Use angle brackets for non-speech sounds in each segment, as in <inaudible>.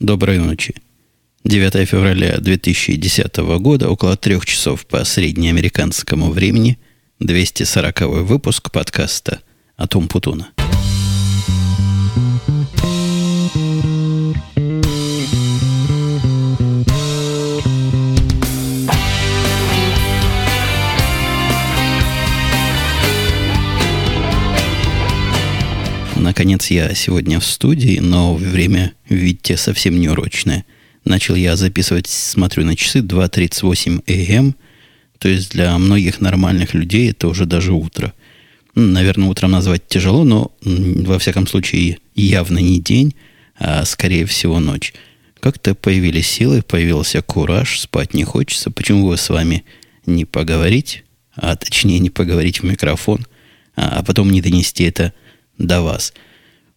Доброй ночи. 9 февраля 2010 года, около трех часов по среднеамериканскому времени, 240 выпуск подкаста о Том Путуна. Наконец я сегодня в студии, но время, видите, совсем не урочное. Начал я записывать, смотрю на часы, 2.38 АМ, то есть для многих нормальных людей это уже даже утро. Наверное, утром назвать тяжело, но во всяком случае явно не день, а скорее всего ночь. Как-то появились силы, появился кураж, спать не хочется. Почему бы с вами не поговорить, а точнее не поговорить в микрофон, а потом не донести это до вас.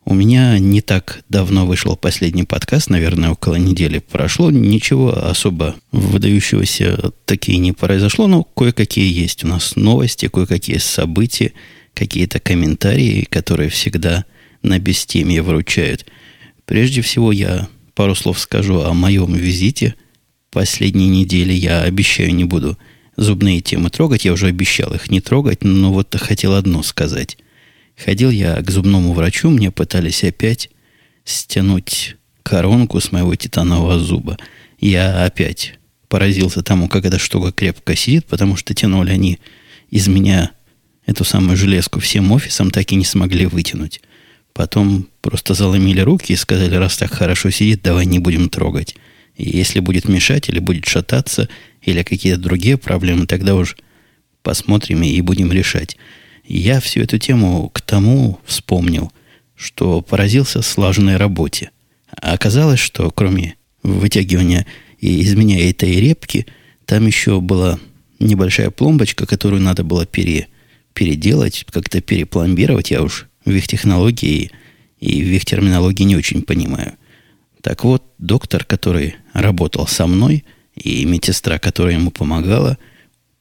У меня не так давно вышел последний подкаст, наверное, около недели прошло. Ничего особо выдающегося такие не произошло, но кое-какие есть у нас новости, кое-какие события, какие-то комментарии, которые всегда на бестемье вручают. Прежде всего, я пару слов скажу о моем визите. Последние недели я обещаю, не буду зубные темы трогать. Я уже обещал их не трогать, но вот хотел одно сказать. Ходил я к зубному врачу, мне пытались опять стянуть коронку с моего титанового зуба. Я опять поразился тому, как эта штука крепко сидит, потому что тянули они из меня эту самую железку всем офисом, так и не смогли вытянуть. Потом просто заломили руки и сказали, раз так хорошо сидит, давай не будем трогать. И если будет мешать или будет шататься, или какие-то другие проблемы, тогда уж посмотрим и будем решать. Я всю эту тему к тому вспомнил, что поразился слаженной работе. А оказалось, что кроме вытягивания и из этой репки, там еще была небольшая пломбочка, которую надо было пере, переделать, как-то перепломбировать. Я уж в их технологии и в их терминологии не очень понимаю. Так вот, доктор, который работал со мной, и медсестра, которая ему помогала –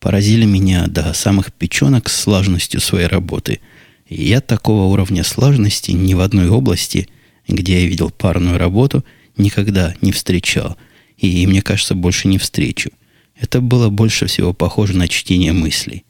поразили меня до самых печенок слаженностью своей работы. И я такого уровня слаженности ни в одной области, где я видел парную работу, никогда не встречал. И, мне кажется, больше не встречу. Это было больше всего похоже на чтение мыслей.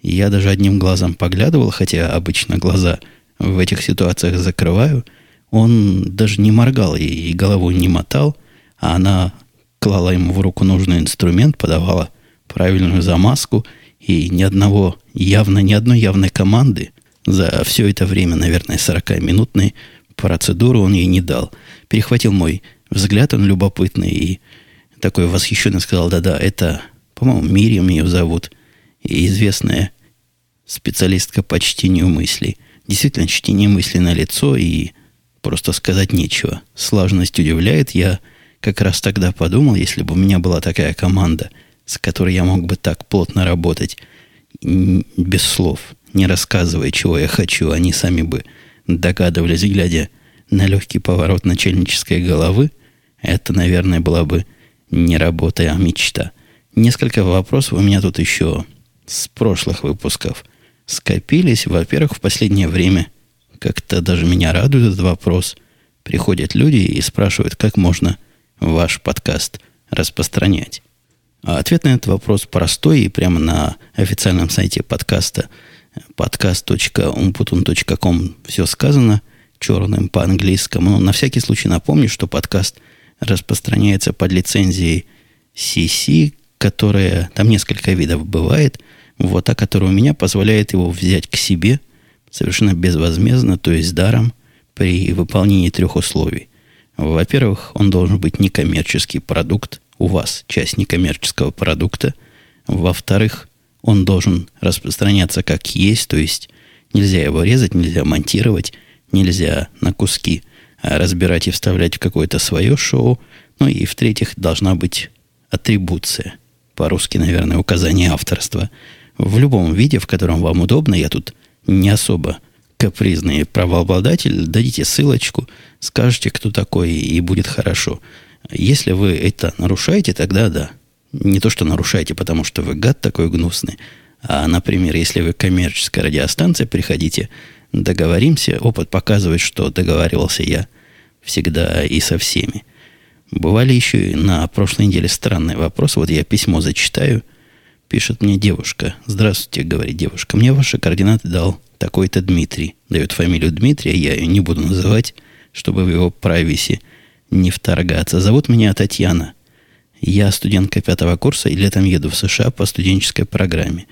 Я даже одним глазом поглядывал, хотя обычно глаза в этих ситуациях закрываю. Он даже не моргал и головой не мотал, а она клала ему в руку нужный инструмент, подавала правильную замазку и ни одного, явно ни одной явной команды за все это время, наверное, 40-минутной процедуры он ей не дал. Перехватил мой взгляд, он любопытный, и такой восхищенный сказал, да-да, это, по-моему, Мирием ее зовут, и известная специалистка по чтению мыслей. Действительно, чтение мыслей на лицо, и просто сказать нечего. Слаженность удивляет. Я как раз тогда подумал, если бы у меня была такая команда – с которой я мог бы так плотно работать, без слов, не рассказывая, чего я хочу, они сами бы догадывались, глядя на легкий поворот начальнической головы, это, наверное, была бы не работа, а мечта. Несколько вопросов у меня тут еще с прошлых выпусков скопились. Во-первых, в последнее время как-то даже меня радует этот вопрос. Приходят люди и спрашивают, как можно ваш подкаст распространять. А ответ на этот вопрос простой и прямо на официальном сайте подкаста podcast.umputun.com все сказано черным по-английскому. Но на всякий случай напомню, что подкаст распространяется под лицензией CC, которая, там несколько видов бывает, вот та, которая у меня позволяет его взять к себе совершенно безвозмездно, то есть даром, при выполнении трех условий. Во-первых, он должен быть некоммерческий продукт, у вас часть некоммерческого продукта. Во-вторых, он должен распространяться как есть, то есть нельзя его резать, нельзя монтировать, нельзя на куски а разбирать и вставлять в какое-то свое шоу. Ну и в-третьих, должна быть атрибуция. По-русски, наверное, указание авторства. В любом виде, в котором вам удобно, я тут не особо капризный правообладатель, дадите ссылочку, скажете, кто такой, и будет хорошо. Если вы это нарушаете, тогда да. Не то, что нарушаете, потому что вы гад такой гнусный, а, например, если вы коммерческая радиостанция, приходите, договоримся. Опыт показывает, что договаривался я всегда и со всеми. Бывали еще и на прошлой неделе странные вопросы. Вот я письмо зачитаю. Пишет мне девушка. Здравствуйте, говорит девушка. Мне ваши координаты дал такой-то Дмитрий. Дает фамилию Дмитрия, я ее не буду называть, чтобы в его прависе не вторгаться. Зовут меня Татьяна. Я студентка пятого курса и летом еду в США по студенческой программе.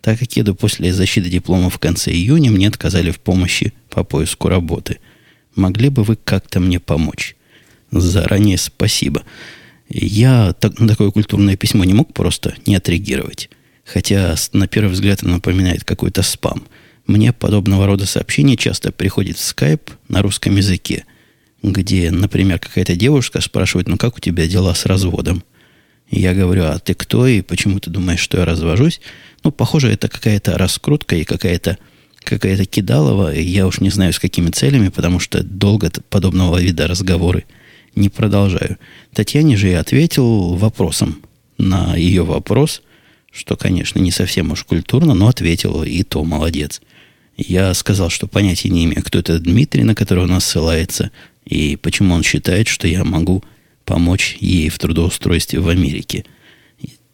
Так как еду после защиты диплома в конце июня, мне отказали в помощи по поиску работы. Могли бы вы как-то мне помочь? Заранее спасибо. Я так, на такое культурное письмо не мог просто не отреагировать. Хотя на первый взгляд оно напоминает какой-то спам. Мне подобного рода сообщения часто приходят в скайп на русском языке, где, например, какая-то девушка спрашивает, ну как у тебя дела с разводом? Я говорю, а ты кто и почему ты думаешь, что я развожусь? Ну, похоже, это какая-то раскрутка и какая-то какая-то кидалова. Я уж не знаю, с какими целями, потому что долго подобного вида разговоры не продолжаю. Татьяне же я ответил вопросом на ее вопрос, что, конечно, не совсем уж культурно, но ответил, и то молодец. Я сказал, что понятия не имею, кто это Дмитрий, на которого он ссылается, и почему он считает, что я могу помочь ей в трудоустройстве в Америке.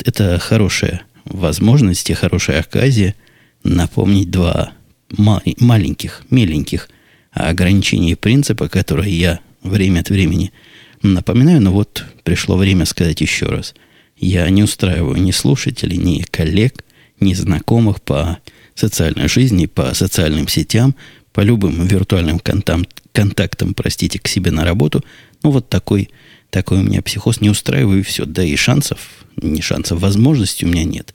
Это хорошая возможность и хорошая оказия напомнить два маленьких, миленьких ограничения и принципа, которые я время от времени Напоминаю, но вот пришло время сказать еще раз. Я не устраиваю ни слушателей, ни коллег, ни знакомых по социальной жизни, по социальным сетям, по любым виртуальным контам, контактам, простите, к себе на работу. Ну, вот такой, такой у меня психоз. Не устраиваю, и все. Да и шансов, не шансов, возможностей у меня нет.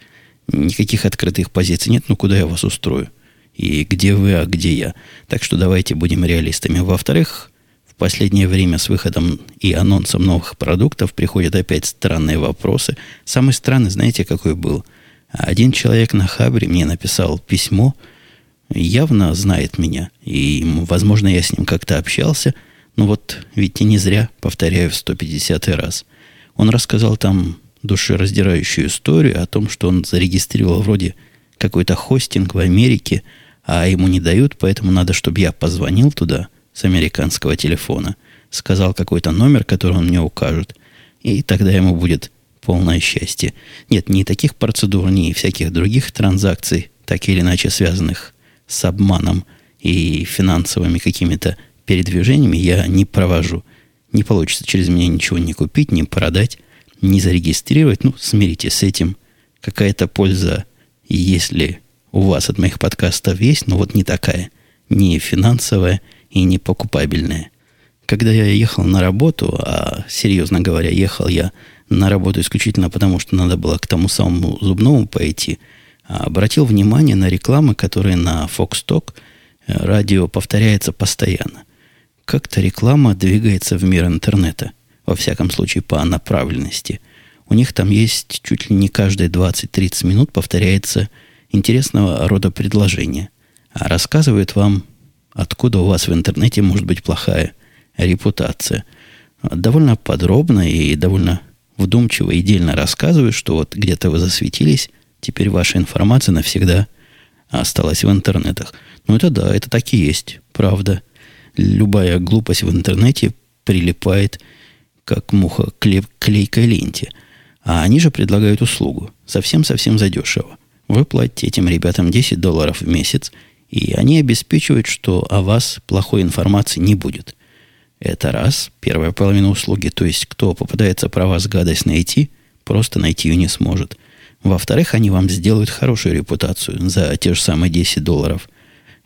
Никаких открытых позиций нет. Ну, куда я вас устрою? И где вы, а где я? Так что давайте будем реалистами. Во-вторых, последнее время с выходом и анонсом новых продуктов приходят опять странные вопросы. Самый странный, знаете, какой был? Один человек на Хабре мне написал письмо, явно знает меня, и, возможно, я с ним как-то общался, но вот, видите, не зря, повторяю в 150 раз. Он рассказал там душераздирающую историю о том, что он зарегистрировал вроде какой-то хостинг в Америке, а ему не дают, поэтому надо, чтобы я позвонил туда – с американского телефона. Сказал какой-то номер, который он мне укажет. И тогда ему будет полное счастье. Нет, ни таких процедур, ни всяких других транзакций, так или иначе связанных с обманом и финансовыми какими-то передвижениями, я не провожу. Не получится через меня ничего не купить, не продать, не зарегистрировать. Ну, смиритесь с этим. Какая-то польза, если у вас от моих подкастов есть, но вот не такая. Не финансовая, и непокупабельные. Когда я ехал на работу, а серьезно говоря, ехал я на работу исключительно потому, что надо было к тому самому зубному пойти, обратил внимание на рекламы, которые на Fox Talk э, радио повторяется постоянно. Как-то реклама двигается в мир интернета, во всяком случае по направленности. У них там есть чуть ли не каждые 20-30 минут повторяется интересного рода предложение. А рассказывают вам откуда у вас в интернете может быть плохая репутация. Довольно подробно и довольно вдумчиво и дельно рассказываю, что вот где-то вы засветились, теперь ваша информация навсегда осталась в интернетах. Ну, это да, это так и есть, правда. Любая глупость в интернете прилипает, как муха к клейкой ленте. А они же предлагают услугу. Совсем-совсем задешево. Вы платите этим ребятам 10 долларов в месяц – и они обеспечивают, что о вас плохой информации не будет. Это раз, первая половина услуги, то есть кто попадается про вас гадость найти, просто найти ее не сможет. Во-вторых, они вам сделают хорошую репутацию за те же самые 10 долларов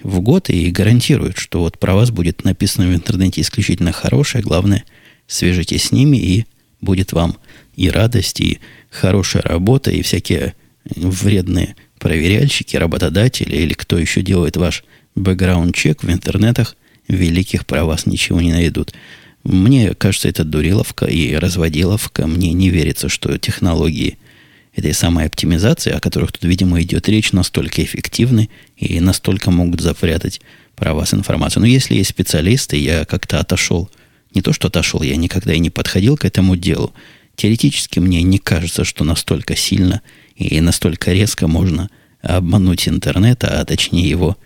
в год и гарантируют, что вот про вас будет написано в интернете исключительно хорошее. Главное, свяжитесь с ними, и будет вам и радость, и хорошая работа, и всякие вредные проверяльщики, работодатели или кто еще делает ваш бэкграунд-чек в интернетах, великих про вас ничего не найдут. Мне кажется, это дуриловка и разводиловка. Мне не верится, что технологии этой самой оптимизации, о которых тут, видимо, идет речь, настолько эффективны и настолько могут запрятать про вас информацию. Но если есть специалисты, я как-то отошел. Не то, что отошел, я никогда и не подходил к этому делу. Теоретически мне не кажется, что настолько сильно – и настолько резко можно обмануть интернет, а точнее его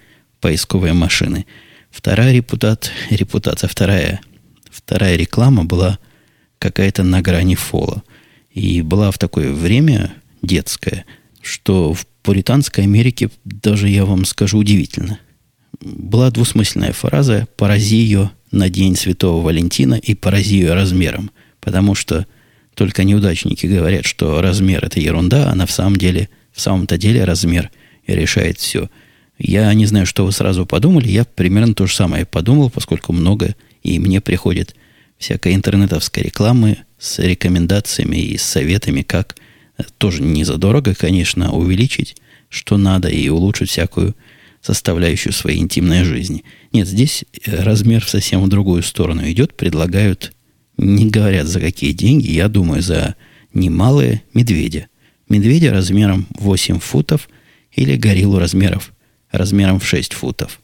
поисковые машины. Вторая репутат, репутация, вторая, вторая реклама была какая-то на грани фола. И была в такое время детское, что в пуританской Америке, даже я вам скажу, удивительно. Была двусмысленная фраза «порази ее на День Святого Валентина и порази ее размером», потому что только неудачники говорят, что размер – это ерунда, а на самом деле, в самом-то деле размер решает все. Я не знаю, что вы сразу подумали, я примерно то же самое подумал, поскольку много и мне приходит всякой интернетовской рекламы с рекомендациями и советами, как э, тоже не задорого, конечно, увеличить, что надо, и улучшить всякую составляющую своей интимной жизни. Нет, здесь э, размер в совсем другую сторону идет, предлагают не говорят за какие деньги, я думаю, за немалые медведя. Медведя размером 8 футов или гориллу размеров, размером в 6 футов.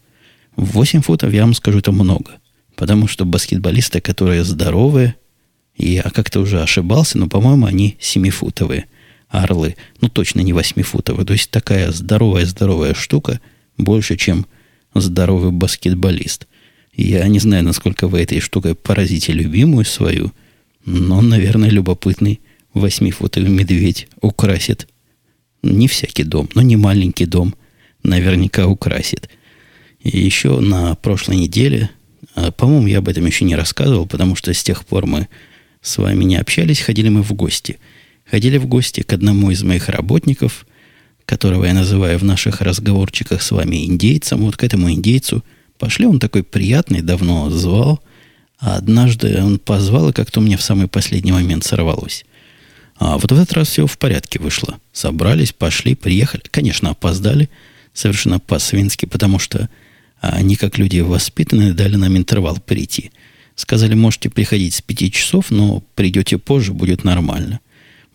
8 футов, я вам скажу, это много. Потому что баскетболисты, которые здоровые, я как-то уже ошибался, но, по-моему, они 7-футовые орлы. Ну, точно не 8-футовые. То есть такая здоровая-здоровая штука больше, чем здоровый баскетболист. Я не знаю, насколько вы этой штукой поразите любимую свою, но, наверное, любопытный восьмифутовый медведь украсит не всякий дом, но не маленький дом наверняка украсит. И еще на прошлой неделе, а, по-моему, я об этом еще не рассказывал, потому что с тех пор мы с вами не общались, ходили мы в гости. Ходили в гости к одному из моих работников, которого я называю в наших разговорчиках с вами индейцем. Вот к этому индейцу – Пошли, он такой приятный, давно звал. А однажды он позвал, и как-то мне в самый последний момент сорвалось. А вот в этот раз все в порядке вышло. Собрались, пошли, приехали. Конечно, опоздали совершенно по-свински, потому что они, как люди воспитанные, дали нам интервал прийти. Сказали, можете приходить с пяти часов, но придете позже, будет нормально.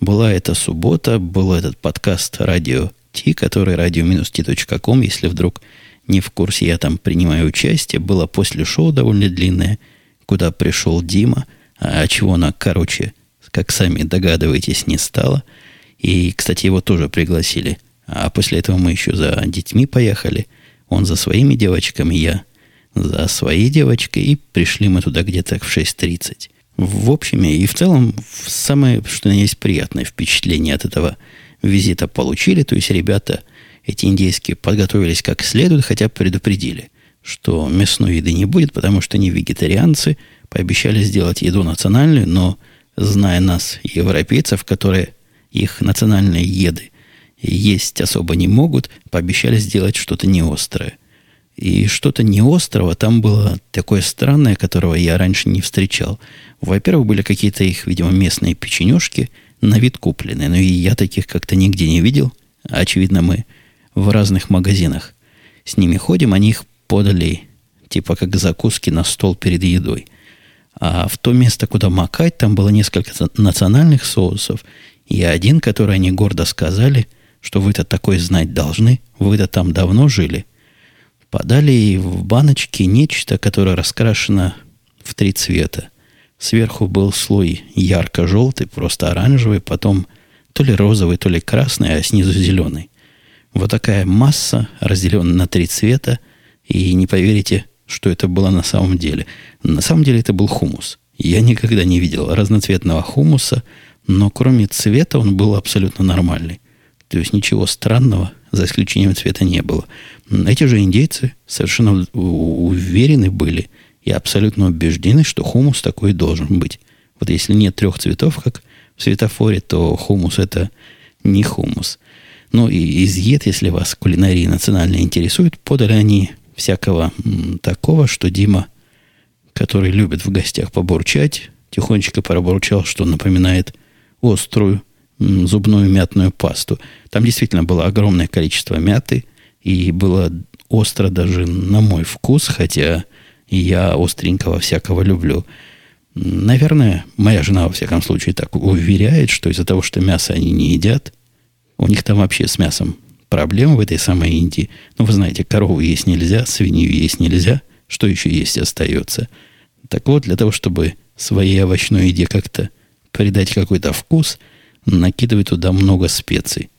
Была это суббота, был этот подкаст «Радио Ти», который radio-t.com, если вдруг не в курсе, я там принимаю участие. Было после шоу довольно длинное, куда пришел Дима, а чего она, короче, как сами догадываетесь, не стало. И, кстати, его тоже пригласили. А после этого мы еще за детьми поехали. Он за своими девочками, я за своей девочкой. И пришли мы туда где-то в 6.30. В общем и в целом, самое, что есть приятное впечатление от этого визита получили. То есть ребята – эти индейские подготовились как следует, хотя предупредили, что мясной еды не будет, потому что они вегетарианцы, пообещали сделать еду национальную, но, зная нас, европейцев, которые их национальные еды есть особо не могут, пообещали сделать что-то неострое. И что-то неострого там было такое странное, которого я раньше не встречал. Во-первых, были какие-то их, видимо, местные печенюшки, на вид купленные, но и я таких как-то нигде не видел. Очевидно, мы в разных магазинах. С ними ходим, они их подали типа как закуски на стол перед едой. А в то место, куда макать, там было несколько национальных соусов. И один, который они гордо сказали, что вы-то такой знать должны, вы-то там давно жили. Подали в баночке нечто, которое раскрашено в три цвета. Сверху был слой ярко-желтый, просто оранжевый, потом то ли розовый, то ли красный, а снизу зеленый. Вот такая масса, разделенная на три цвета, и не поверите, что это было на самом деле. На самом деле это был хумус. Я никогда не видел разноцветного хумуса, но кроме цвета он был абсолютно нормальный. То есть ничего странного, за исключением цвета, не было. Эти же индейцы совершенно уверены были и абсолютно убеждены, что хумус такой должен быть. Вот если нет трех цветов, как в светофоре, то хумус это не хумус. Ну и из ед, если вас кулинария национальная интересует, подали они всякого такого, что Дима, который любит в гостях побурчать, тихонечко пробурчал, что напоминает острую зубную мятную пасту. Там действительно было огромное количество мяты, и было остро даже на мой вкус, хотя я остренького всякого люблю. Наверное, моя жена, во всяком случае, так уверяет, что из-за того, что мясо они не едят, у них там вообще с мясом проблемы в этой самой Индии. Ну, вы знаете, корову есть нельзя, свинью есть нельзя. Что еще есть остается? Так вот, для того, чтобы своей овощной еде как-то придать какой-то вкус, накидывают туда много специй.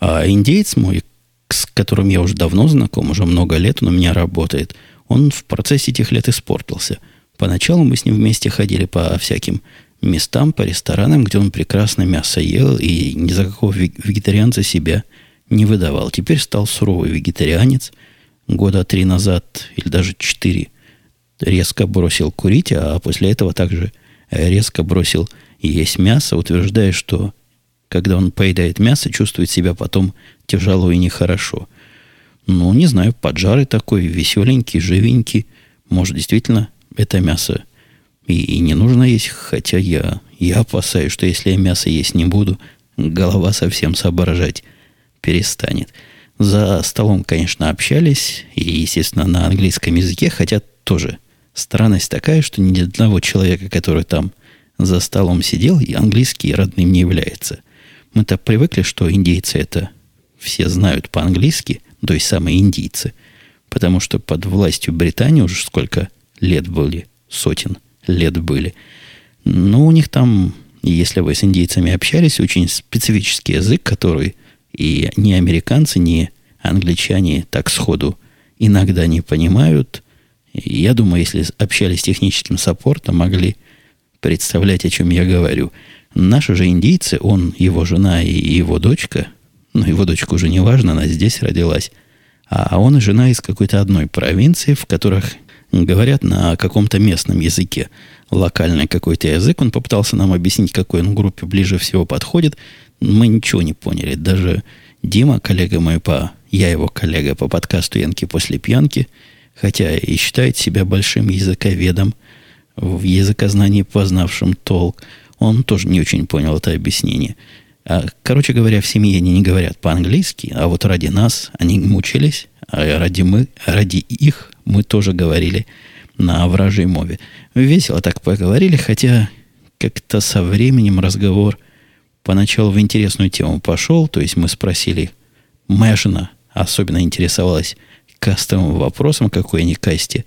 А индейец мой, с которым я уже давно знаком, уже много лет он у меня работает, он в процессе этих лет испортился. Поначалу мы с ним вместе ходили по всяким местам, по ресторанам, где он прекрасно мясо ел и ни за какого вегетарианца себя не выдавал. Теперь стал суровый вегетарианец. Года три назад, или даже четыре, резко бросил курить, а после этого также резко бросил есть мясо, утверждая, что когда он поедает мясо, чувствует себя потом тяжело и нехорошо. Ну, не знаю, поджарый такой, веселенький, живенький. Может, действительно, это мясо и, и не нужно есть, хотя я, я опасаюсь, что если я мясо есть не буду, голова совсем соображать перестанет. За столом, конечно, общались, и, естественно, на английском языке, хотя тоже странность такая, что ни одного человека, который там за столом сидел, и английский родным не является. Мы-то привыкли, что индейцы это все знают по-английски, то есть самые индийцы, потому что под властью Британии уже сколько лет были, сотен лет были. Но у них там, если вы с индейцами общались, очень специфический язык, который и ни американцы, ни англичане так сходу иногда не понимают. Я думаю, если общались с техническим саппортом, могли представлять, о чем я говорю. Наши же индийцы, он, его жена и его дочка, ну, его дочка уже не важно, она здесь родилась, а он и жена из какой-то одной провинции, в которых говорят на каком-то местном языке, локальный какой-то язык. Он попытался нам объяснить, какой он группе ближе всего подходит. Мы ничего не поняли. Даже Дима, коллега мой по... Я его коллега по подкасту «Янки после пьянки», хотя и считает себя большим языковедом, в языкознании познавшим толк, он тоже не очень понял это объяснение. А, короче говоря, в семье они не говорят по-английски, а вот ради нас они мучились, а ради, мы, ради их мы тоже говорили на вражьей мове. Весело так поговорили, хотя как-то со временем разговор поначалу в интересную тему пошел. То есть мы спросили, жена особенно интересовалась кастовым вопросом, какой они касте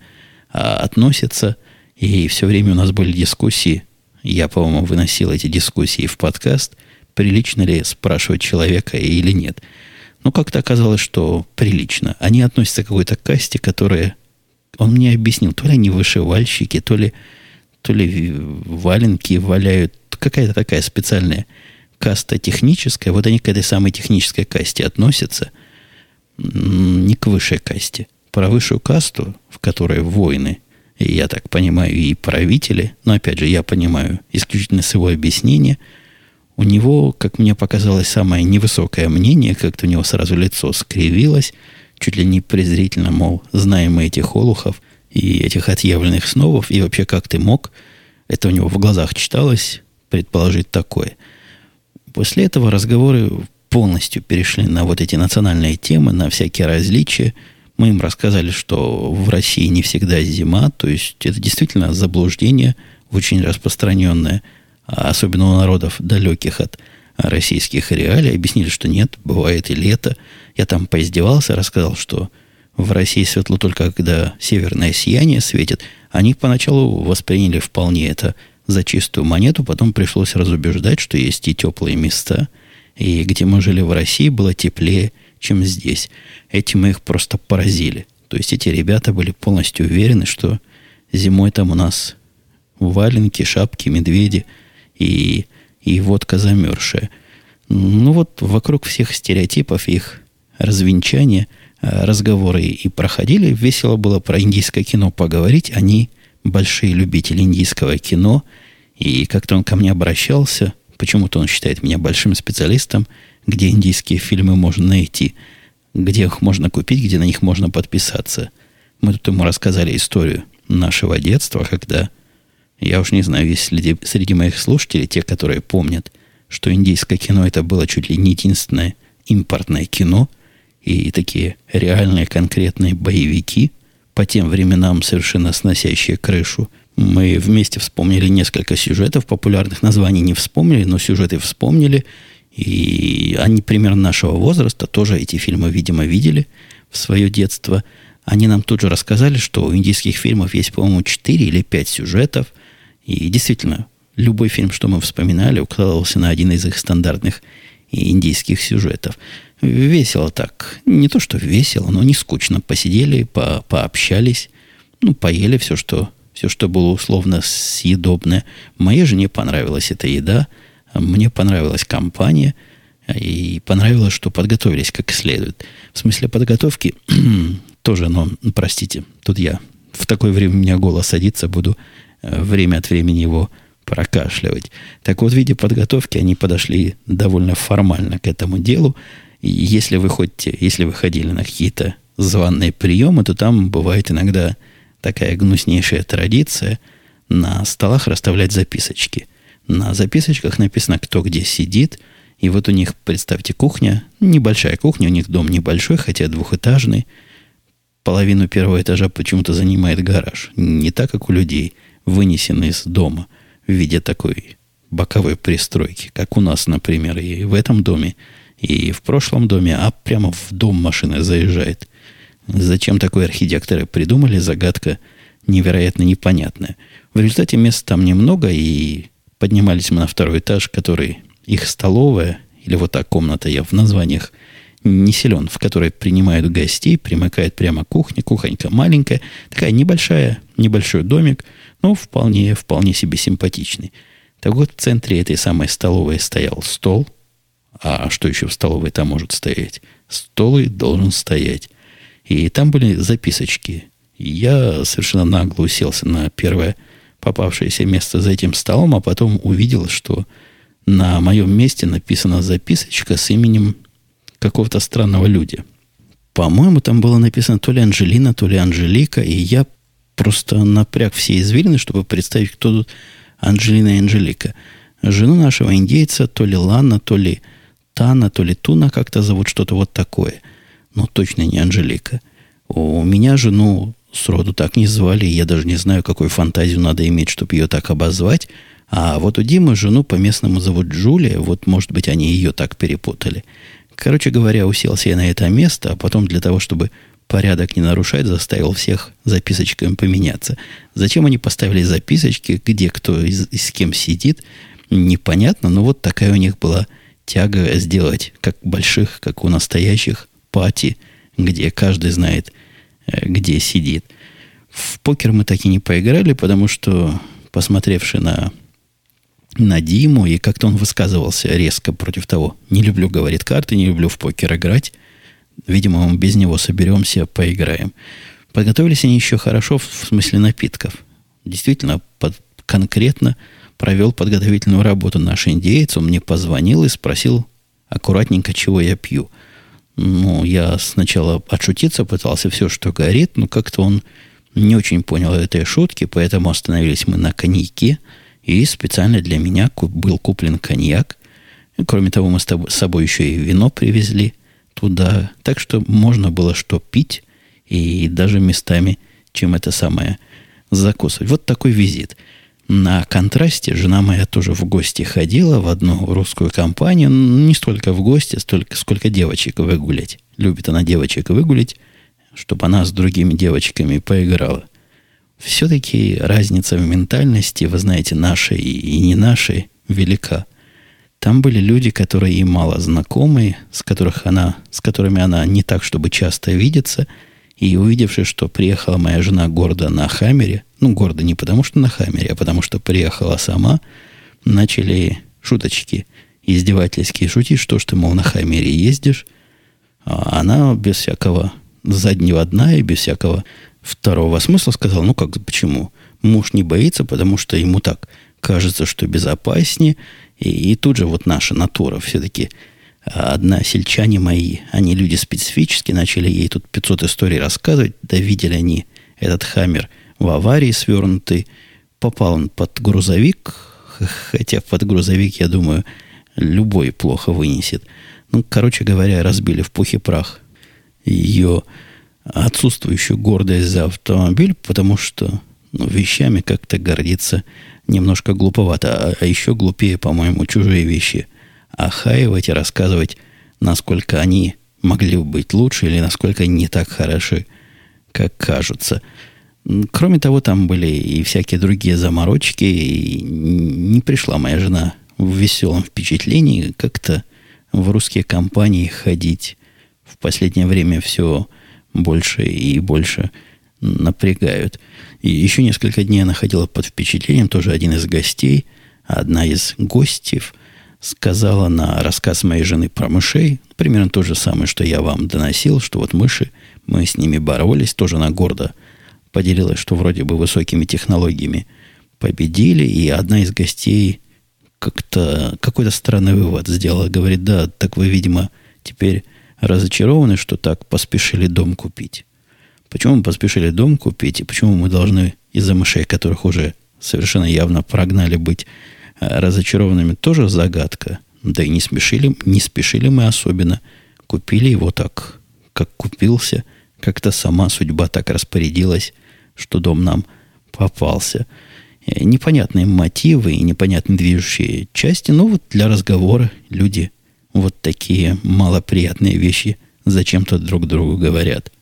а, относятся. И все время у нас были дискуссии. Я, по-моему, выносил эти дискуссии в подкаст. Прилично ли спрашивать человека или нет. Но как-то оказалось, что прилично. Они относятся к какой-то касте, которая... Он мне объяснил, то ли они вышивальщики, то ли, то ли валенки валяют. Какая-то такая специальная каста техническая. Вот они к этой самой технической касте относятся. Не к высшей касте. Про высшую касту, в которой воины, я так понимаю, и правители, но опять же, я понимаю исключительно с его объяснения – у него, как мне показалось, самое невысокое мнение, как-то у него сразу лицо скривилось, чуть ли не презрительно, мол, знаем мы этих олухов и этих отъявленных сновов, и вообще как ты мог, это у него в глазах читалось, предположить такое. После этого разговоры полностью перешли на вот эти национальные темы, на всякие различия. Мы им рассказали, что в России не всегда зима, то есть это действительно заблуждение очень распространенное – особенно у народов далеких от российских реалий, объяснили, что нет, бывает и лето. Я там поиздевался, рассказал, что в России светло только когда северное сияние светит. Они поначалу восприняли вполне это за чистую монету, потом пришлось разубеждать, что есть и теплые места, и где мы жили в России, было теплее, чем здесь. Этим мы их просто поразили. То есть эти ребята были полностью уверены, что зимой там у нас валенки, шапки, медведи – и, и водка замерзшая. Ну вот вокруг всех стереотипов их развенчания э, разговоры и проходили. Весело было про индийское кино поговорить. Они большие любители индийского кино. И как-то он ко мне обращался. Почему-то он считает меня большим специалистом, где индийские фильмы можно найти, где их можно купить, где на них можно подписаться. Мы тут ему рассказали историю нашего детства, когда я уж не знаю, есть среди, среди моих слушателей те, которые помнят, что индийское кино это было чуть ли не единственное импортное кино, и такие реальные конкретные боевики, по тем временам совершенно сносящие крышу. Мы вместе вспомнили несколько сюжетов, популярных названий не вспомнили, но сюжеты вспомнили, и они примерно нашего возраста тоже эти фильмы, видимо, видели в свое детство. Они нам тут же рассказали, что у индийских фильмов есть, по-моему, 4 или 5 сюжетов – и действительно, любой фильм, что мы вспоминали, укладывался на один из их стандартных индийских сюжетов. Весело так. Не то, что весело, но не скучно. Посидели, по пообщались, ну, поели все, что, все, что было условно съедобное. Моей жене понравилась эта еда, мне понравилась компания, и понравилось, что подготовились как следует. В смысле подготовки <clears throat> тоже, но, простите, тут я в такое время у меня голос садится, буду э, время от времени его прокашливать. Так вот, в виде подготовки они подошли довольно формально к этому делу. И если вы ходите, если вы ходили на какие-то званные приемы, то там бывает иногда такая гнуснейшая традиция на столах расставлять записочки. На записочках написано, кто где сидит. И вот у них, представьте, кухня, небольшая кухня, у них дом небольшой, хотя двухэтажный. Половину первого этажа почему-то занимает гараж. Не так, как у людей, вынесенный из дома – в виде такой боковой пристройки, как у нас, например, и в этом доме, и в прошлом доме, а прямо в дом машина заезжает. Зачем такой архитекторы придумали, загадка невероятно непонятная. В результате мест там немного, и поднимались мы на второй этаж, который их столовая, или вот та комната, я в названиях не силен, в которой принимают гостей, примыкает прямо кухня, кухонька маленькая, такая небольшая, небольшой домик – ну, вполне, вполне себе симпатичный. Так вот, в центре этой самой столовой стоял стол. А что еще в столовой там может стоять? Стол и должен стоять. И там были записочки. Я совершенно нагло уселся на первое попавшееся место за этим столом, а потом увидел, что на моем месте написана записочка с именем какого-то странного люди. По-моему, там было написано то ли Анжелина, то ли Анжелика, и я просто напряг все извилины, чтобы представить, кто тут Анджелина и Анжелика. Жену нашего индейца то ли Лана, то ли Тана, то ли Туна как-то зовут, что-то вот такое. Но точно не Анжелика. У меня жену сроду так не звали, я даже не знаю, какую фантазию надо иметь, чтобы ее так обозвать. А вот у Димы жену по-местному зовут Джулия, вот, может быть, они ее так перепутали. Короче говоря, уселся я на это место, а потом для того, чтобы порядок не нарушать, заставил всех записочками поменяться. Зачем они поставили записочки, где кто и с кем сидит, непонятно, но вот такая у них была тяга сделать, как больших, как у настоящих пати, где каждый знает, где сидит. В покер мы так и не поиграли, потому что, посмотревши на, на Диму, и как-то он высказывался резко против того, не люблю, говорит, карты, не люблю в покер играть, Видимо, мы без него соберемся, поиграем. Подготовились они еще хорошо в смысле напитков. Действительно, под, конкретно провел подготовительную работу наш индеец. Он мне позвонил и спросил аккуратненько, чего я пью. Ну, я сначала отшутиться пытался все, что горит, но как-то он не очень понял этой шутки, поэтому остановились мы на коньяке, и специально для меня был куплен коньяк. Кроме того, мы с собой еще и вино привезли туда. Так что можно было что пить и даже местами, чем это самое, закусывать. Вот такой визит. На контрасте жена моя тоже в гости ходила в одну русскую компанию. Не столько в гости, столько, сколько девочек выгулять. Любит она девочек выгулять, чтобы она с другими девочками поиграла. Все-таки разница в ментальности, вы знаете, нашей и не нашей, велика. Там были люди, которые ей мало знакомы, с, которых она, с которыми она не так, чтобы часто видится. И увидевши, что приехала моя жена гордо на Хаммере, ну, гордо не потому, что на Хаммере, а потому, что приехала сама, начали шуточки издевательские шутить, что ж ты, мол, на Хаммере ездишь. А она без всякого заднего дна и без всякого второго смысла сказала, ну как, почему? Муж не боится, потому что ему так кажется, что безопаснее, и, и тут же вот наша натура все-таки одна сельчане мои, они люди специфические, начали ей тут 500 историй рассказывать, да видели они этот хаммер в аварии свернутый, попал он под грузовик, <laughs> хотя под грузовик, я думаю, любой плохо вынесет. Ну, короче говоря, разбили в пух и прах ее отсутствующую гордость за автомобиль, потому что ну, вещами как-то гордиться немножко глуповато. А, а еще глупее, по-моему, чужие вещи охаивать и рассказывать, насколько они могли бы быть лучше или насколько не так хороши, как кажутся. Кроме того, там были и всякие другие заморочки, и не пришла моя жена в веселом впечатлении как-то в русские компании ходить. В последнее время все больше и больше напрягают. И еще несколько дней она ходила под впечатлением, тоже один из гостей, одна из гостев сказала на рассказ моей жены про мышей, примерно то же самое, что я вам доносил, что вот мыши, мы с ними боролись, тоже она гордо поделилась, что вроде бы высокими технологиями победили, и одна из гостей как-то какой-то странный вывод сделала. Говорит, да, так вы, видимо, теперь разочарованы, что так поспешили дом купить. Почему мы поспешили дом купить, и почему мы должны из-за мышей, которых уже совершенно явно прогнали быть разочарованными, тоже загадка. Да и не спешили, не спешили мы особенно. Купили его так, как купился. Как-то сама судьба так распорядилась, что дом нам попался. Э, непонятные мотивы и непонятные движущие части, но вот для разговора люди вот такие малоприятные вещи зачем-то друг другу говорят –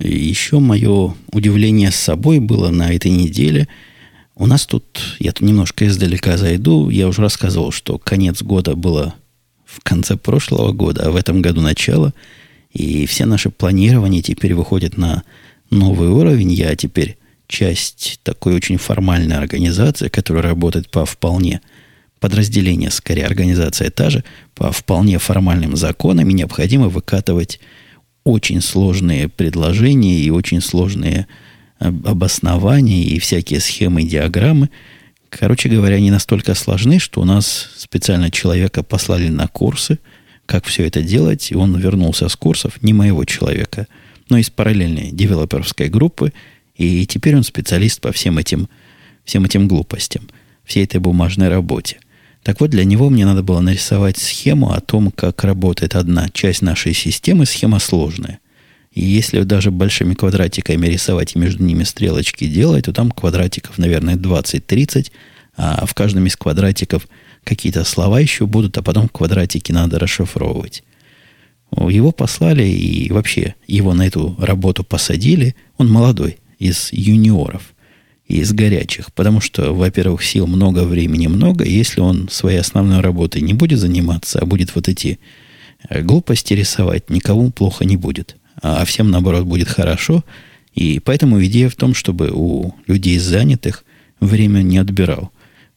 еще мое удивление с собой было на этой неделе. У нас тут, я тут немножко издалека зайду, я уже рассказывал, что конец года было в конце прошлого года, а в этом году начало. И все наши планирования теперь выходят на новый уровень. Я теперь часть такой очень формальной организации, которая работает по вполне подразделение, скорее, организация та же, по вполне формальным законам, и необходимо выкатывать очень сложные предложения и очень сложные обоснования и всякие схемы диаграммы. Короче говоря, они настолько сложны, что у нас специально человека послали на курсы, как все это делать, и он вернулся с курсов не моего человека, но из параллельной девелоперской группы, и теперь он специалист по всем этим, всем этим глупостям, всей этой бумажной работе – так вот, для него мне надо было нарисовать схему о том, как работает одна часть нашей системы, схема сложная. И если даже большими квадратиками рисовать и между ними стрелочки делать, то там квадратиков, наверное, 20-30, а в каждом из квадратиков какие-то слова еще будут, а потом квадратики надо расшифровывать. Его послали и вообще его на эту работу посадили. Он молодой, из юниоров – из горячих. Потому что, во-первых, сил много, времени много. И если он своей основной работой не будет заниматься, а будет вот эти э, глупости рисовать, никому плохо не будет. А всем, наоборот, будет хорошо. И поэтому идея в том, чтобы у людей занятых время не отбирал.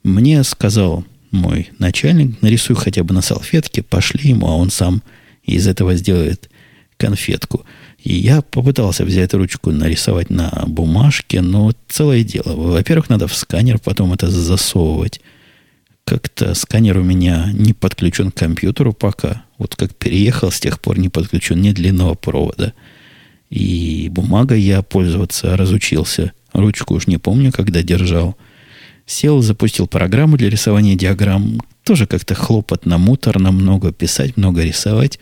Мне сказал мой начальник, нарисуй хотя бы на салфетке, пошли ему, а он сам из этого сделает конфетку. И я попытался взять ручку, нарисовать на бумажке, но целое дело. Во-первых, надо в сканер потом это засовывать. Как-то сканер у меня не подключен к компьютеру пока. Вот как переехал, с тех пор не подключен ни длинного провода. И бумагой я пользоваться разучился. Ручку уж не помню, когда держал. Сел, запустил программу для рисования диаграмм. Тоже как-то хлопотно, муторно, много писать, много рисовать.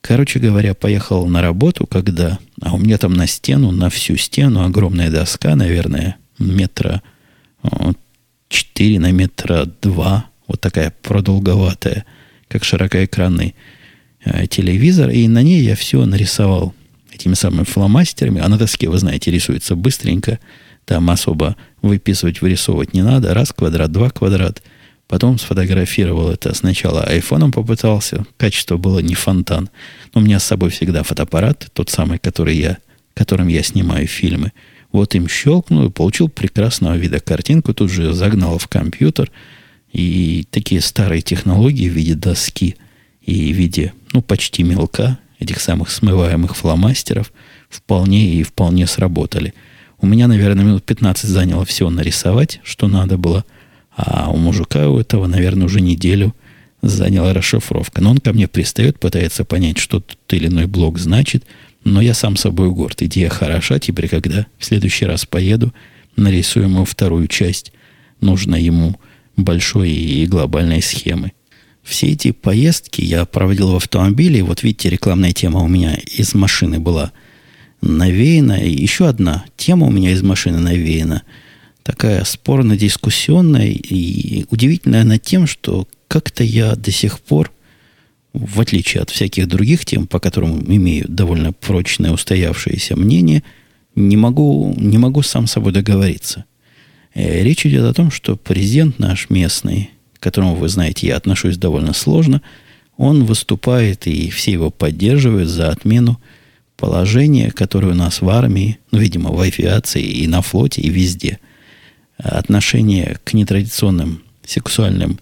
Короче говоря, поехал на работу, когда... А у меня там на стену, на всю стену огромная доска, наверное, метра 4 на метра 2. Вот такая продолговатая, как широкоэкранный э, телевизор. И на ней я все нарисовал этими самыми фломастерами. А на доске, вы знаете, рисуется быстренько. Там особо выписывать, вырисовывать не надо. Раз квадрат, два квадрат – Потом сфотографировал это сначала айфоном попытался. Качество было не фонтан. Но у меня с собой всегда фотоаппарат, тот самый, который я, которым я снимаю фильмы. Вот им щелкнул и получил прекрасного вида картинку. Тут же загнал в компьютер. И такие старые технологии в виде доски и в виде, ну, почти мелка, этих самых смываемых фломастеров, вполне и вполне сработали. У меня, наверное, минут 15 заняло все нарисовать, что надо было – а у мужика у этого, наверное, уже неделю заняла расшифровка. Но он ко мне пристает, пытается понять, что тот или иной блок значит. Но я сам собой горд. Идея хороша. Теперь, когда в следующий раз поеду, нарисую ему вторую часть нужной ему большой и глобальной схемы. Все эти поездки я проводил в автомобиле. Вот видите, рекламная тема у меня из машины была навеяна. Еще одна тема у меня из машины навеяна – такая спорно-дискуссионная и удивительная она тем, что как-то я до сих пор, в отличие от всяких других тем, по которым имею довольно прочное устоявшееся мнение, не могу, не могу сам с собой договориться. Э, речь идет о том, что президент наш местный, к которому, вы знаете, я отношусь довольно сложно, он выступает, и все его поддерживают за отмену положение, которое у нас в армии, ну, видимо, в авиации и на флоте, и везде. Отношение к нетрадиционным сексуальным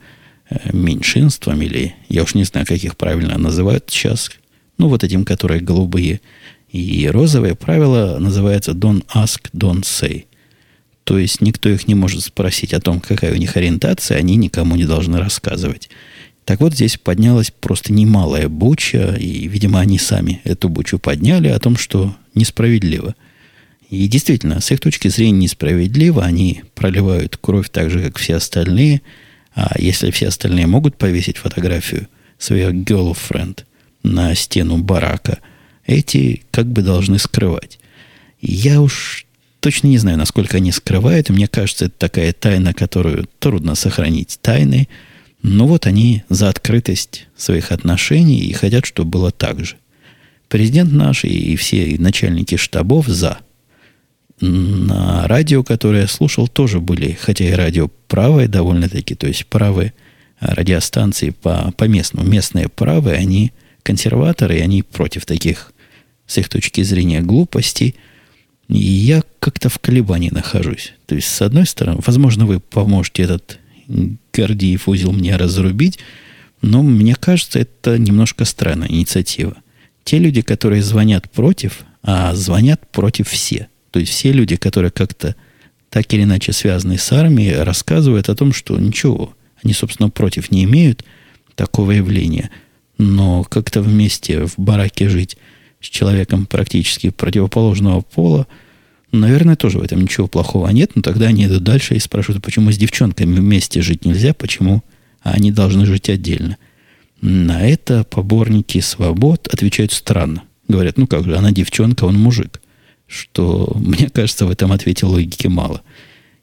меньшинствам, или я уж не знаю, как их правильно называют сейчас, ну, вот этим, которые голубые и розовые, правило называется don't ask, don't say. То есть никто их не может спросить о том, какая у них ориентация, они никому не должны рассказывать. Так вот, здесь поднялась просто немалая буча, и, видимо, они сами эту бучу подняли о том, что несправедливо. И действительно, с их точки зрения несправедливо, они проливают кровь так же, как все остальные, а если все остальные могут повесить фотографию своих girlfriend на стену барака, эти как бы должны скрывать. Я уж точно не знаю, насколько они скрывают. Мне кажется, это такая тайна, которую трудно сохранить тайной – но вот они за открытость своих отношений и хотят, чтобы было так же. Президент наш и все начальники штабов за. На радио, которое я слушал, тоже были, хотя и радио правое довольно-таки, то есть правые радиостанции по, по местному. Местные правые, они консерваторы, и они против таких, с их точки зрения, глупостей. И я как-то в колебании нахожусь. То есть, с одной стороны, возможно, вы поможете этот Гордиев узел мне разрубить, но мне кажется, это немножко странная инициатива. Те люди, которые звонят против, а звонят против все. То есть все люди, которые как-то так или иначе связаны с армией, рассказывают о том, что ничего, они, собственно, против не имеют такого явления. Но как-то вместе в бараке жить с человеком практически противоположного пола – Наверное, тоже в этом ничего плохого нет, но тогда они идут дальше и спрашивают, почему с девчонками вместе жить нельзя, почему они должны жить отдельно. На это поборники свобод отвечают странно. Говорят, ну как же, она девчонка, он мужик. Что, мне кажется, в этом ответе логики мало.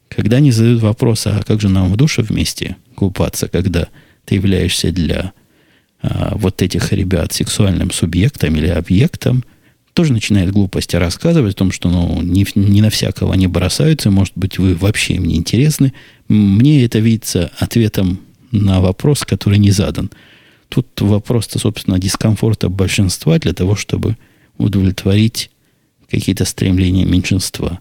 Когда они задают вопрос, а как же нам в душе вместе купаться, когда ты являешься для а, вот этих ребят сексуальным субъектом или объектом, тоже начинает глупости рассказывать о том, что ну, не, не на всякого они бросаются, может быть, вы вообще им не интересны. Мне это видится ответом на вопрос, который не задан. Тут вопрос-то, собственно, дискомфорта большинства для того, чтобы удовлетворить какие-то стремления меньшинства.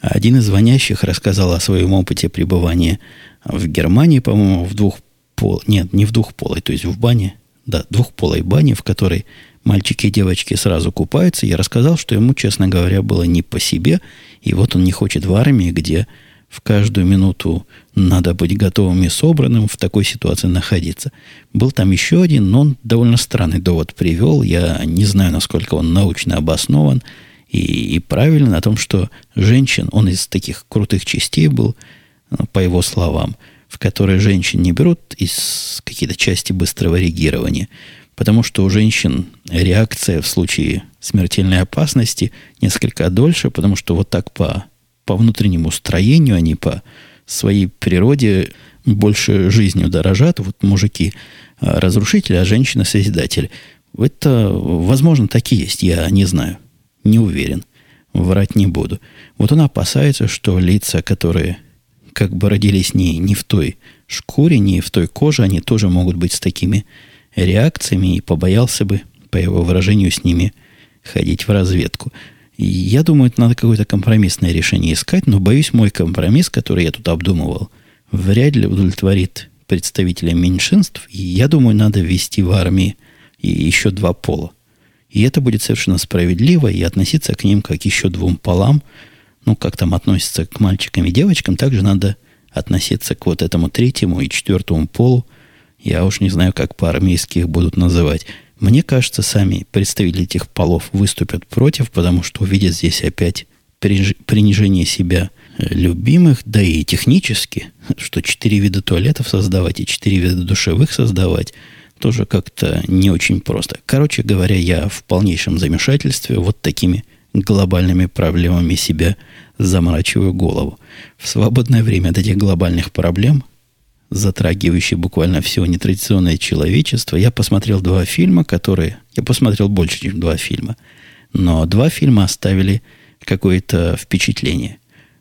Один из звонящих рассказал о своем опыте пребывания в Германии, по-моему, в двух пол... Нет, не в двухполой, то есть в бане, да, двухполой бане, в которой мальчики и девочки сразу купаются, я рассказал, что ему, честно говоря, было не по себе, и вот он не хочет в армии, где в каждую минуту надо быть готовым и собранным в такой ситуации находиться. Был там еще один, но он довольно странный довод привел. Я не знаю, насколько он научно обоснован и, и правильно на том, что женщин, он из таких крутых частей был, по его словам, в которые женщин не берут из какие-то части быстрого реагирования – потому что у женщин реакция в случае смертельной опасности несколько дольше, потому что вот так по, по внутреннему строению они по своей природе больше жизнью дорожат. Вот мужики а, разрушители, а женщина созидатель. Это, возможно, так и есть. Я не знаю. Не уверен. Врать не буду. Вот она опасается, что лица, которые как бы родились не, не в той шкуре, не в той коже, они тоже могут быть с такими реакциями и побоялся бы, по его выражению, с ними ходить в разведку. И я думаю, это надо какое-то компромиссное решение искать, но боюсь, мой компромисс, который я тут обдумывал, вряд ли удовлетворит представителя меньшинств. И я думаю, надо ввести в армии еще два пола. И это будет совершенно справедливо, и относиться к ним как еще двум полам, ну, как там относятся к мальчикам и девочкам, также надо относиться к вот этому третьему и четвертому полу, я уж не знаю, как по-армейски их будут называть. Мне кажется, сами представители этих полов выступят против, потому что увидят здесь опять принижение себя э, любимых, да и технически, что четыре вида туалетов создавать и четыре вида душевых создавать, тоже как-то не очень просто. Короче говоря, я в полнейшем замешательстве вот такими глобальными проблемами себя заморачиваю голову. В свободное время от этих глобальных проблем затрагивающий буквально все нетрадиционное человечество, я посмотрел два фильма, которые... Я посмотрел больше, чем два фильма. Но два фильма оставили какое-то впечатление.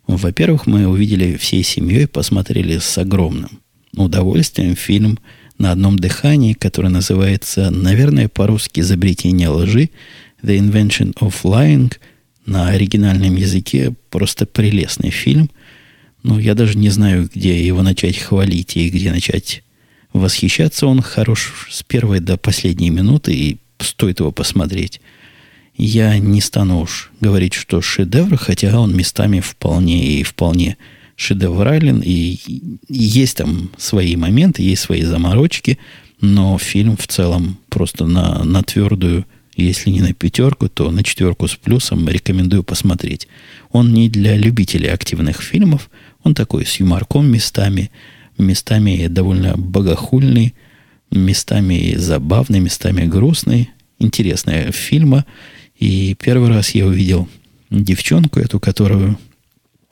Во-первых, мы увидели всей семьей, посмотрели с огромным удовольствием фильм на одном дыхании, который называется, наверное, по-русски «Изобретение лжи». The Invention of Lying на оригинальном языке просто прелестный фильм. Ну, я даже не знаю, где его начать хвалить и где начать восхищаться. Он хорош с первой до последней минуты, и стоит его посмотреть. Я не стану уж говорить, что шедевр, хотя он местами вполне и вполне шедеврален, и, есть там свои моменты, есть свои заморочки, но фильм в целом просто на, на твердую, если не на пятерку, то на четверку с плюсом рекомендую посмотреть. Он не для любителей активных фильмов, он такой с юморком местами, местами довольно богохульный, местами забавный, местами грустный. Интересная фильма. И первый раз я увидел девчонку эту, которую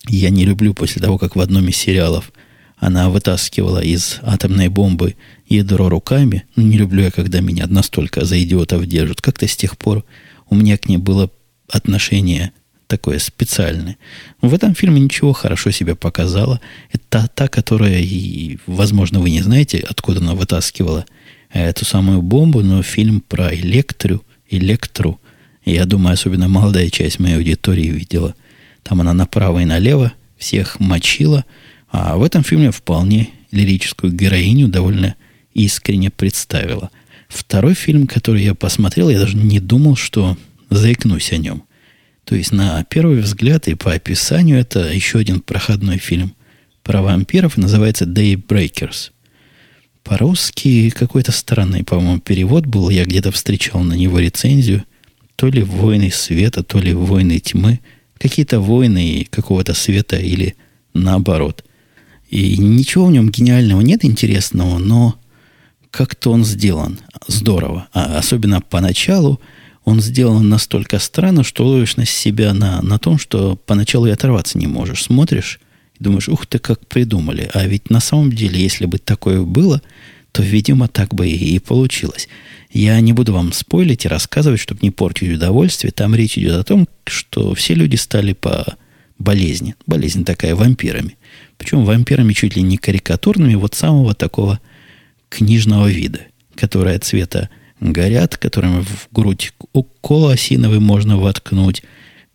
я не люблю после того, как в одном из сериалов она вытаскивала из атомной бомбы ядро руками. Ну, не люблю я, когда меня настолько за идиотов держат. Как-то с тех пор у меня к ней было отношение такое специальное. В этом фильме ничего хорошо себя показала. Это та, которая, и, возможно, вы не знаете, откуда она вытаскивала эту самую бомбу, но фильм про электру, электру, я думаю, особенно молодая часть моей аудитории видела. Там она направо и налево всех мочила, а в этом фильме вполне лирическую героиню довольно искренне представила. Второй фильм, который я посмотрел, я даже не думал, что заикнусь о нем. То есть, на первый взгляд и по описанию, это еще один проходной фильм про вампиров, называется Daybreakers. По-русски какой-то странный, по-моему, перевод был. Я где-то встречал на него рецензию. То ли «Войны света», то ли «Войны тьмы». Какие-то войны какого-то света или наоборот. И ничего в нем гениального нет интересного, но как-то он сделан здорово. А особенно поначалу он сделан настолько странно, что ловишь на себя на, на том, что поначалу и оторваться не можешь. Смотришь и думаешь, ух ты, как придумали. А ведь на самом деле, если бы такое было, то, видимо, так бы и, получилось. Я не буду вам спойлить и рассказывать, чтобы не портить удовольствие. Там речь идет о том, что все люди стали по болезни. Болезнь такая вампирами. Причем вампирами чуть ли не карикатурными, вот самого такого книжного вида, которая цвета горят, которыми в грудь укола осиновый можно воткнуть,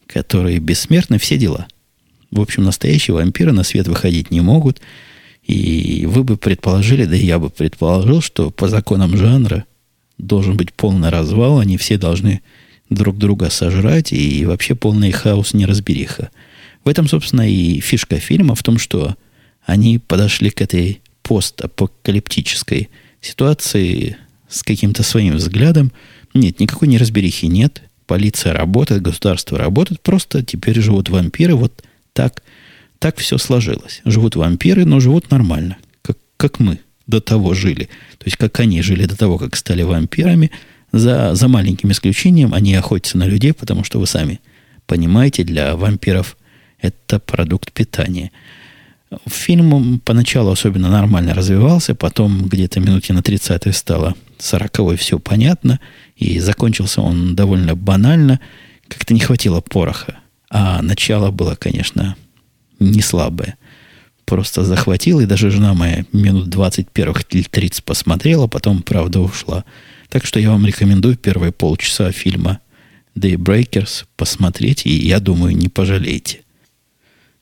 которые бессмертны, все дела. В общем, настоящие вампиры на свет выходить не могут. И вы бы предположили, да и я бы предположил, что по законам жанра должен быть полный развал, они все должны друг друга сожрать, и вообще полный хаос неразбериха. В этом, собственно, и фишка фильма в том, что они подошли к этой постапокалиптической ситуации с каким-то своим взглядом. Нет, никакой неразберихи нет. Полиция работает, государство работает. Просто теперь живут вампиры. Вот так, так все сложилось. Живут вампиры, но живут нормально. Как, как мы до того жили. То есть, как они жили до того, как стали вампирами. За, за маленьким исключением они охотятся на людей, потому что вы сами понимаете, для вампиров это продукт питания. Фильм поначалу особенно нормально развивался, потом где-то минуте на 30 стало 40 все понятно, и закончился он довольно банально. Как-то не хватило пороха. А начало было, конечно, не слабое. Просто захватил, и даже жена моя минут 20 первых или 30 посмотрела, потом, правда, ушла. Так что я вам рекомендую первые полчаса фильма Daybreakers посмотреть, и я думаю, не пожалеете.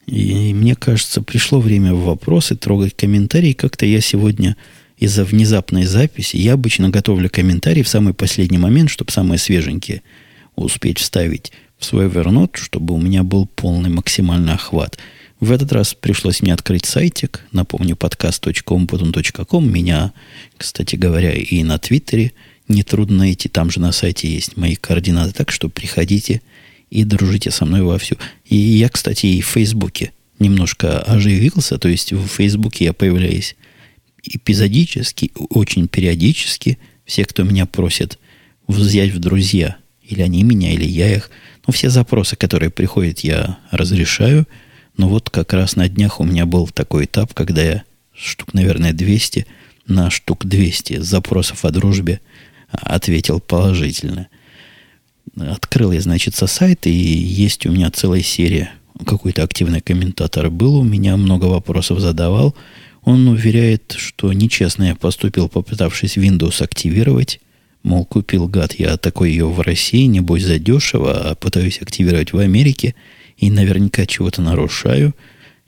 И мне кажется, пришло время в вопросы трогать комментарии. Как-то я сегодня из-за внезапной записи, я обычно готовлю комментарии в самый последний момент, чтобы самые свеженькие успеть вставить в свой вернот, чтобы у меня был полный максимальный охват. В этот раз пришлось мне открыть сайтик, напомню, podcast.com.com. Меня, кстати говоря, и на Твиттере нетрудно найти, там же на сайте есть мои координаты, так что приходите – и дружите со мной вовсю. И я, кстати, и в Фейсбуке немножко оживился, то есть в Фейсбуке я появляюсь эпизодически, очень периодически. Все, кто меня просит взять в друзья, или они меня, или я их, ну, все запросы, которые приходят, я разрешаю. Но вот как раз на днях у меня был такой этап, когда я штук, наверное, 200 на штук 200 запросов о дружбе ответил положительно – Открыл я, значит, со сайта, и есть у меня целая серия. Какой-то активный комментатор был у меня, много вопросов задавал. Он уверяет, что нечестно я поступил, попытавшись Windows активировать Мол, купил гад я такой ее в России, небось задешево, а пытаюсь активировать в Америке и наверняка чего-то нарушаю.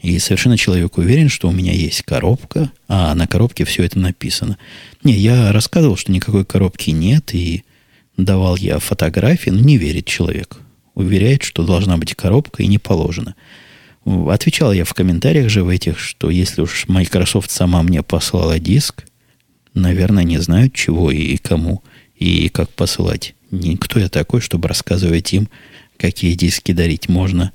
И совершенно человек уверен, что у меня есть коробка, а на коробке все это написано. Не, я рассказывал, что никакой коробки нет, и давал я фотографии, но не верит человек. Уверяет, что должна быть коробка, и не положено. Отвечал я в комментариях же в этих, что если уж Microsoft сама мне послала диск, наверное, не знают, чего и кому, и как посылать. Никто я такой, чтобы рассказывать им, какие диски дарить можно,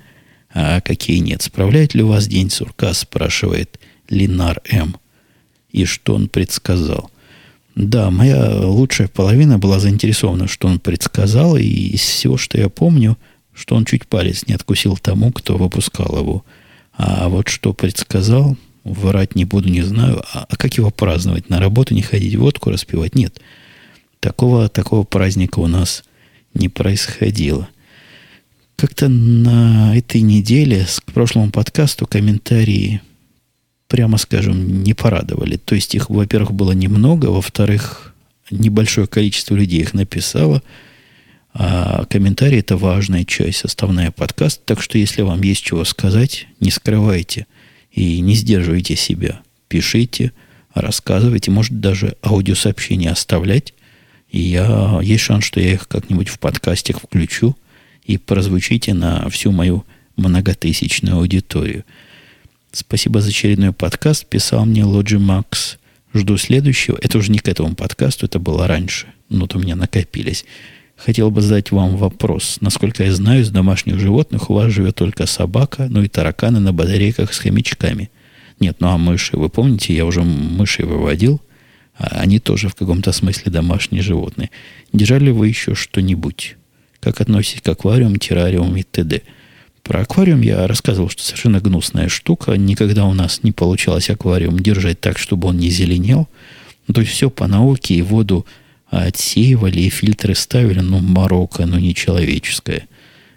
а какие нет. Справляет ли у вас день сурка, спрашивает Линар М. И что он предсказал. Да, моя лучшая половина была заинтересована, что он предсказал, и из всего, что я помню, что он чуть палец не откусил тому, кто выпускал его. А вот что предсказал, врать не буду, не знаю. А, а как его праздновать? На работу не ходить, водку распивать? Нет. Такого, такого праздника у нас не происходило. Как-то на этой неделе к прошлому подкасту комментарии, прямо скажем, не порадовали. То есть их, во-первых, было немного, во-вторых, небольшое количество людей их написало, а комментарии – это важная часть, составная подкаста. Так что, если вам есть чего сказать, не скрывайте и не сдерживайте себя. Пишите, рассказывайте, может, даже аудиосообщения оставлять. И я, есть шанс, что я их как-нибудь в подкастах включу – и прозвучите на всю мою многотысячную аудиторию. Спасибо за очередной подкаст. Писал мне Лоджи Макс. Жду следующего. Это уже не к этому подкасту, это было раньше. Но вот у меня накопились. Хотел бы задать вам вопрос. Насколько я знаю, из домашних животных у вас живет только собака, ну и тараканы на батарейках с хомячками. Нет, ну а мыши, вы помните, я уже мышей выводил, а они тоже в каком-то смысле домашние животные. Держали вы еще что-нибудь? Как относитесь к аквариуму, террариуму и т.д. Про аквариум я рассказывал, что совершенно гнусная штука. Никогда у нас не получалось аквариум держать так, чтобы он не зеленел. Ну, то есть все по науке, и воду отсеивали, и фильтры ставили. Ну, Марокко, ну, нечеловеческое.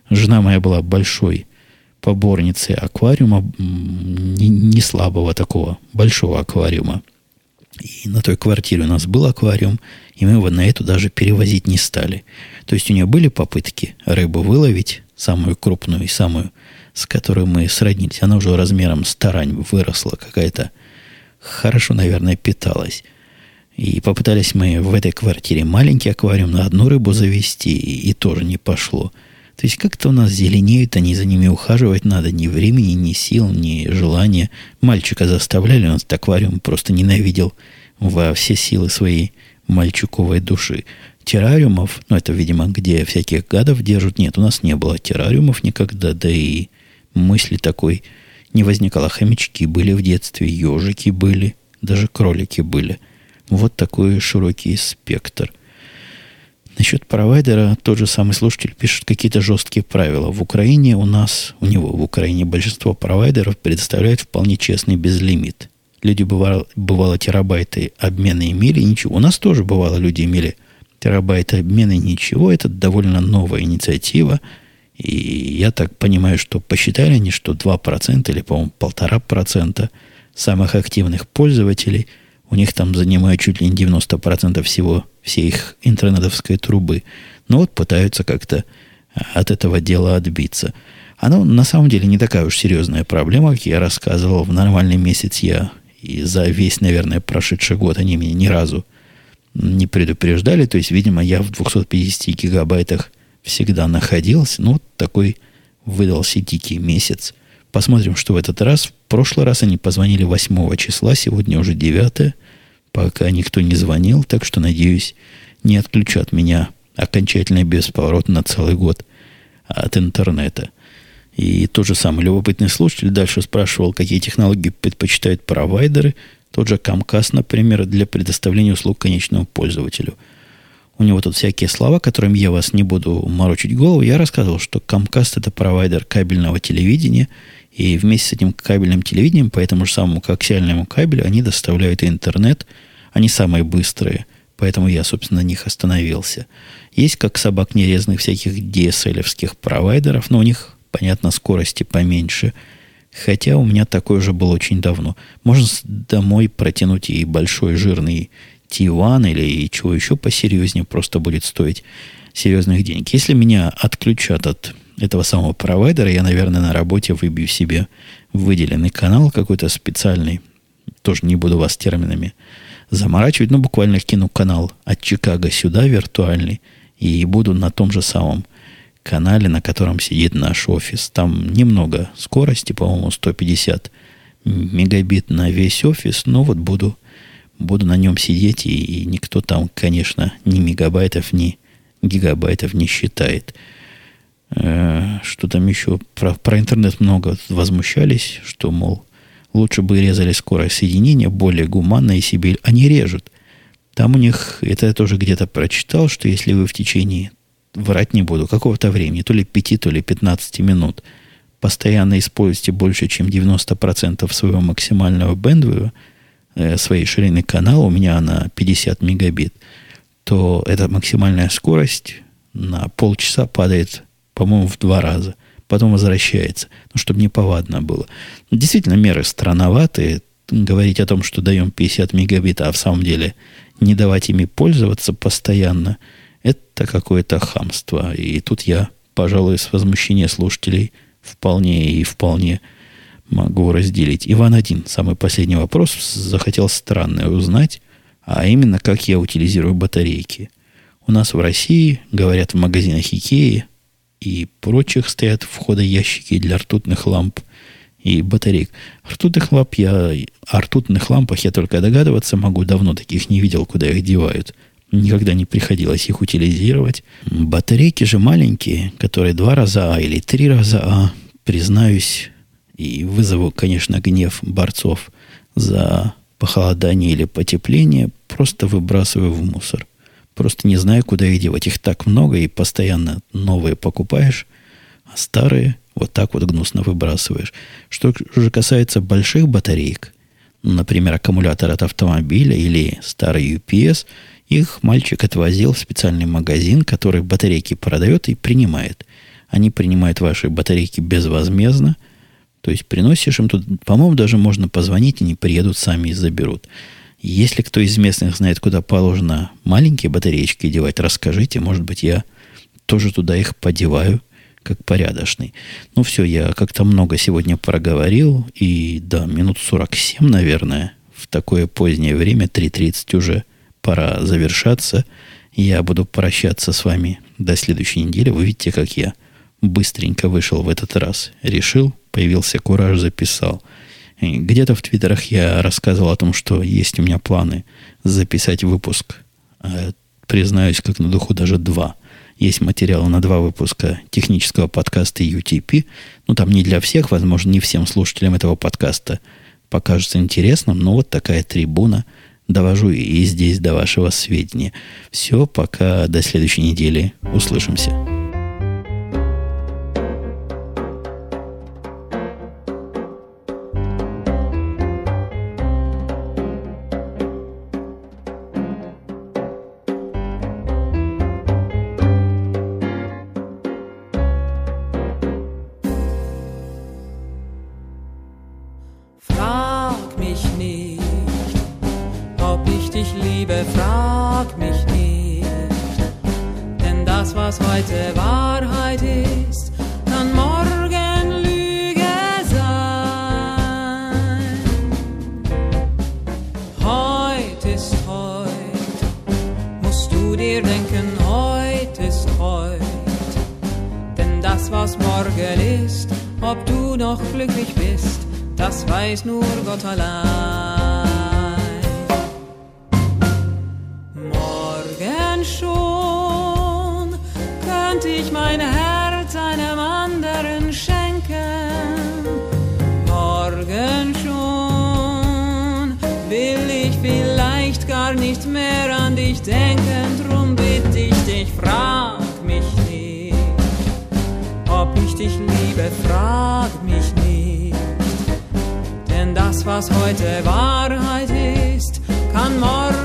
Жена моя была большой поборницей аквариума, не, не слабого такого, большого аквариума. И на той квартире у нас был аквариум, и мы его на эту даже перевозить не стали. То есть у нее были попытки рыбу выловить, самую крупную и самую, с которой мы сроднились. Она уже размером с выросла какая-то. Хорошо, наверное, питалась. И попытались мы в этой квартире маленький аквариум на одну рыбу завести, и, и тоже не пошло. То есть как-то у нас зеленеют, они за ними ухаживать надо. Ни времени, ни сил, ни желания. Мальчика заставляли, он аквариум просто ненавидел во все силы своей мальчуковой души террариумов, ну, это, видимо, где всяких гадов держат, нет, у нас не было террариумов никогда, да и мысли такой не возникало. Хомячки были в детстве, ежики были, даже кролики были. Вот такой широкий спектр. Насчет провайдера тот же самый слушатель пишет какие-то жесткие правила. В Украине у нас, у него в Украине большинство провайдеров предоставляют вполне честный безлимит. Люди бывало, бывало терабайты обмена имели, ничего. У нас тоже бывало люди имели терабайта обмена ничего. Это довольно новая инициатива. И я так понимаю, что посчитали они, что 2% или, по-моему, 1,5% самых активных пользователей, у них там занимают чуть ли не 90% всего, всей их интернетовской трубы. Но вот пытаются как-то а, от этого дела отбиться. Оно на самом деле не такая уж серьезная проблема, как я рассказывал. В нормальный месяц я и за весь, наверное, прошедший год они меня ни разу не предупреждали. То есть, видимо, я в 250 гигабайтах всегда находился. Ну, такой выдался дикий месяц. Посмотрим, что в этот раз. В прошлый раз они позвонили 8 числа, сегодня уже 9. Пока никто не звонил, так что, надеюсь, не отключат меня окончательно без поворота на целый год от интернета. И тот же самый любопытный слушатель дальше спрашивал, какие технологии предпочитают провайдеры – тот же Comcast, например, для предоставления услуг конечному пользователю. У него тут всякие слова, которыми я вас не буду морочить голову. Я рассказывал, что Comcast это провайдер кабельного телевидения, и вместе с этим кабельным телевидением, по этому же самому коаксиальному кабелю, они доставляют интернет. Они самые быстрые, поэтому я, собственно, на них остановился. Есть как собак нерезных всяких DSL-овских провайдеров, но у них, понятно, скорости поменьше – Хотя у меня такой уже был очень давно. Можно домой протянуть и большой жирный T1 или чего еще посерьезнее, просто будет стоить серьезных денег. Если меня отключат от этого самого провайдера, я, наверное, на работе выбью себе выделенный канал какой-то специальный. Тоже не буду вас терминами заморачивать, но буквально кину канал от Чикаго сюда виртуальный и буду на том же самом канале, на котором сидит наш офис. Там немного скорости, по-моему, 150 мегабит на весь офис, но вот буду, буду на нем сидеть, и, и никто там, конечно, ни мегабайтов, ни гигабайтов не считает. Э, что там еще? Про, про интернет много возмущались, что, мол, лучше бы резали скорость соединения, более гуманно и себе. Они режут. Там у них, это я тоже где-то прочитал, что если вы в течение, врать не буду, какого-то времени, то ли 5, то ли 15 минут, постоянно используете больше, чем 90% своего максимального бендвида, э, своей ширины канала, у меня она 50 мегабит, то эта максимальная скорость на полчаса падает, по-моему, в два раза. Потом возвращается. Ну, чтобы не повадно было. Действительно, меры странноватые. Говорить о том, что даем 50 мегабит, а в самом деле не давать ими пользоваться постоянно, это какое-то хамство. И тут я, пожалуй, с возмущения слушателей вполне и вполне могу разделить. Иван один, самый последний вопрос, захотел странное узнать, а именно, как я утилизирую батарейки. У нас в России, говорят, в магазинах Икеи и прочих стоят входа ящики для ртутных ламп и батареек. Ртутных ламп я, о ртутных лампах я только догадываться могу, давно таких не видел, куда их девают. Никогда не приходилось их утилизировать. Батарейки же маленькие, которые два раза А или три раза А, признаюсь, и вызову, конечно, гнев борцов за похолодание или потепление, просто выбрасываю в мусор. Просто не знаю, куда их девать. Их так много, и постоянно новые покупаешь, а старые вот так вот гнусно выбрасываешь. Что же касается больших батареек, например, аккумулятор от автомобиля или старый UPS, их мальчик отвозил в специальный магазин, который батарейки продает и принимает. Они принимают ваши батарейки безвозмездно. То есть приносишь им тут, по-моему, даже можно позвонить, они приедут сами и заберут. Если кто из местных знает, куда положено маленькие батареечки девать, расскажите. Может быть, я тоже туда их подеваю как порядочный. Ну, все, я как-то много сегодня проговорил. И да, минут 47, наверное, в такое позднее время, 3.30 уже пора завершаться. Я буду прощаться с вами до следующей недели. Вы видите, как я быстренько вышел в этот раз. Решил, появился кураж, записал. Где-то в твиттерах я рассказывал о том, что есть у меня планы записать выпуск. А, признаюсь, как на духу, даже два – есть материалы на два выпуска технического подкаста UTP. Ну, там не для всех, возможно, не всем слушателям этого подкаста покажется интересным, но вот такая трибуна довожу и здесь до вашего сведения. Все, пока до следующей недели. Услышимся. mehr an dich denken, drum bitte ich dich, frag mich nicht, ob ich dich liebe, frag mich nicht. Denn das, was heute Wahrheit ist, kann morgen